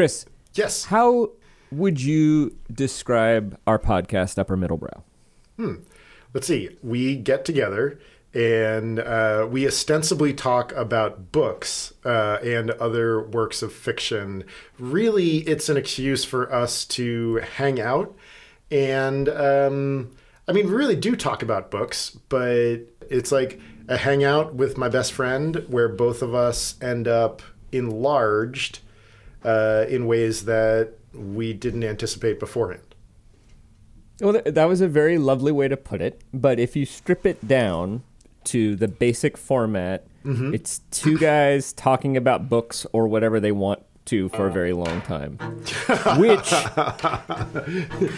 Chris, Yes. how would you describe our podcast, Upper Middle Brow? Let's see. We get together and uh, we ostensibly talk about books uh, and other works of fiction. Really, it's an excuse for us to hang out. And um, I mean, we really do talk about books, but it's like a hangout with my best friend where both of us end up enlarged uh, in ways that we didn't anticipate beforehand. Well, that was a very lovely way to put it. But if you strip it down to the basic format, it's two guys talking about books or whatever they want to for a very long time, which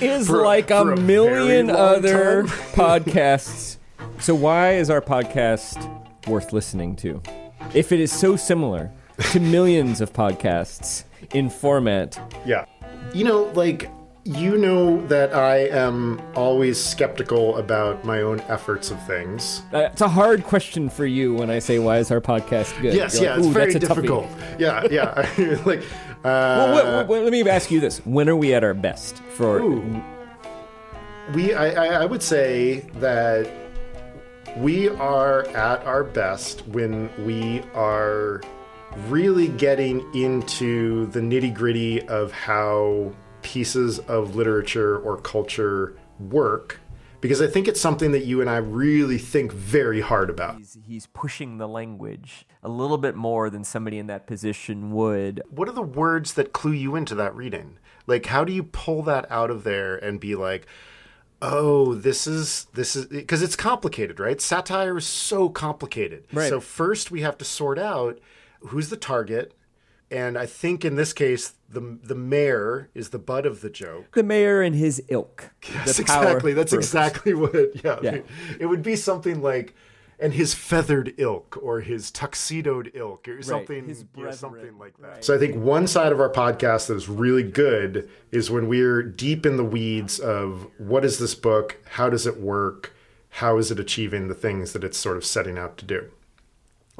is For- like a a million other podcasts. So, why is our podcast worth listening to? If it is so similar millions of podcasts in format, Yeah. You know, like, you know that I am always skeptical about my own efforts of things. uh, it's a hard question for you when I say, "Why is our podcast good?" Yes, You're yeah, like, it's very that's a toughie." difficult. Yeah, yeah. like, uh, Well, wait, wait, wait, let me ask you this: When are we at our best? For Ooh. we, I, I would say that we are at our best when we are really getting into the nitty gritty of how pieces of literature or culture work. Because I think it's something that you and I really think very hard about. he's, he's pushing the language a little bit more than somebody in that position would. What are the words that clue you into that reading? Like, how do you pull that out of there and be like, oh, this is this is because it's complicated, right? Satire is so complicated. Right. So first we have to sort out who's the target, and I think in this case the the mayor is the butt of the joke. The mayor and his ilk. Yes, exactly. That's exactly what. Yeah, Yeah. it would be something like. And his feathered ilk, or his tuxedoed ilk, or something, you know, something like that. right. So I think one side of our podcast that is really good is when we're deep in the weeds of what is this book, how does it work, how is it achieving the things that it's sort of setting out to do.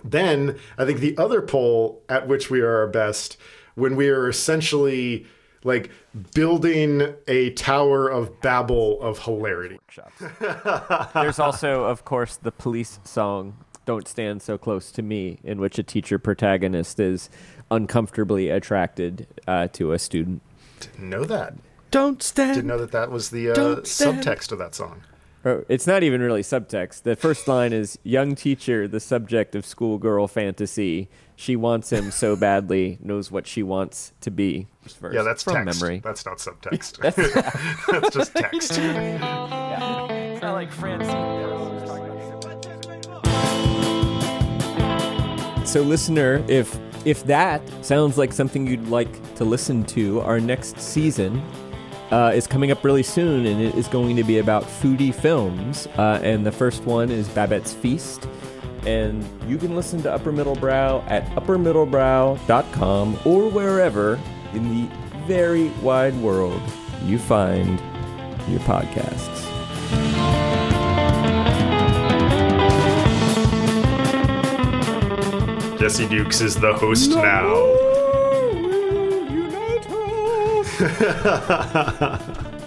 Then I think the other pole at which we are our best when we are essentially like building a tower of Babel of hilarity. There's also, of course, the police song "Don't Stand So Close to Me," in which a teacher protagonist is uncomfortably attracted uh, to a student. Didn't know that. Don't stand. Didn't know that that was the uh, subtext of that song. Or, It's not even really subtext. The first line is Young teacher, the subject of schoolgirl fantasy. She wants him so badly, knows what she wants to be. First Yeah, that's from text. memory. That's not subtext. that's just text. It's not like Francine So, listener, if if that sounds like something you'd like to listen to, our next season uh, is coming up really soon, and it is going to be about foodie films. Uh, and the first one is Babette's Feast. And you can listen to Upper Middle Brow at uppermiddlebrow.com or wherever in the very wide world you find your podcasts. Jesse Dukes is the host now. ハハハハハ。